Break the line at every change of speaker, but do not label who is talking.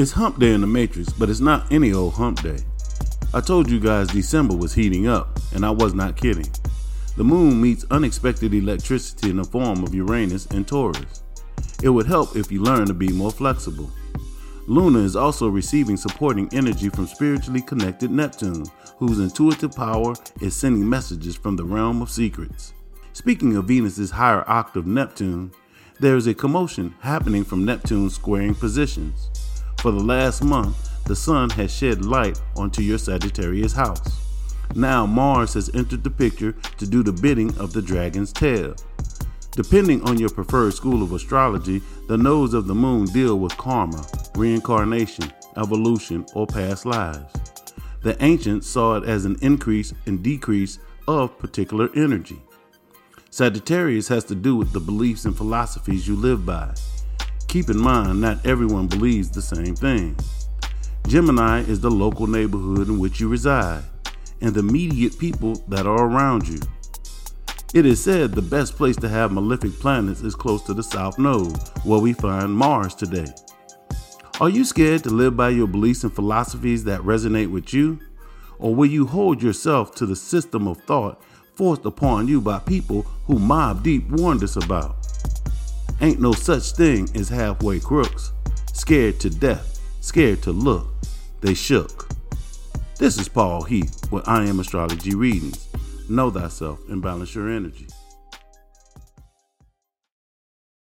It's hump day in the Matrix, but it's not any old hump day. I told you guys December was heating up, and I was not kidding. The moon meets unexpected electricity in the form of Uranus and Taurus. It would help if you learn to be more flexible. Luna is also receiving supporting energy from spiritually connected Neptune, whose intuitive power is sending messages from the realm of secrets. Speaking of Venus's higher octave Neptune, there is a commotion happening from Neptune squaring positions. For the last month, the sun has shed light onto your Sagittarius house. Now Mars has entered the picture to do the bidding of the dragon's tail. Depending on your preferred school of astrology, the nodes of the moon deal with karma, reincarnation, evolution, or past lives. The ancients saw it as an increase and decrease of particular energy. Sagittarius has to do with the beliefs and philosophies you live by. Keep in mind, not everyone believes the same thing. Gemini is the local neighborhood in which you reside and the immediate people that are around you. It is said the best place to have malefic planets is close to the South Node, where we find Mars today. Are you scared to live by your beliefs and philosophies that resonate with you? Or will you hold yourself to the system of thought forced upon you by people who Mobb Deep warned us about? Ain't no such thing as halfway crooks. Scared to death, scared to look. They shook. This is Paul Heath with I Am Astrology Readings. Know thyself and balance your energy.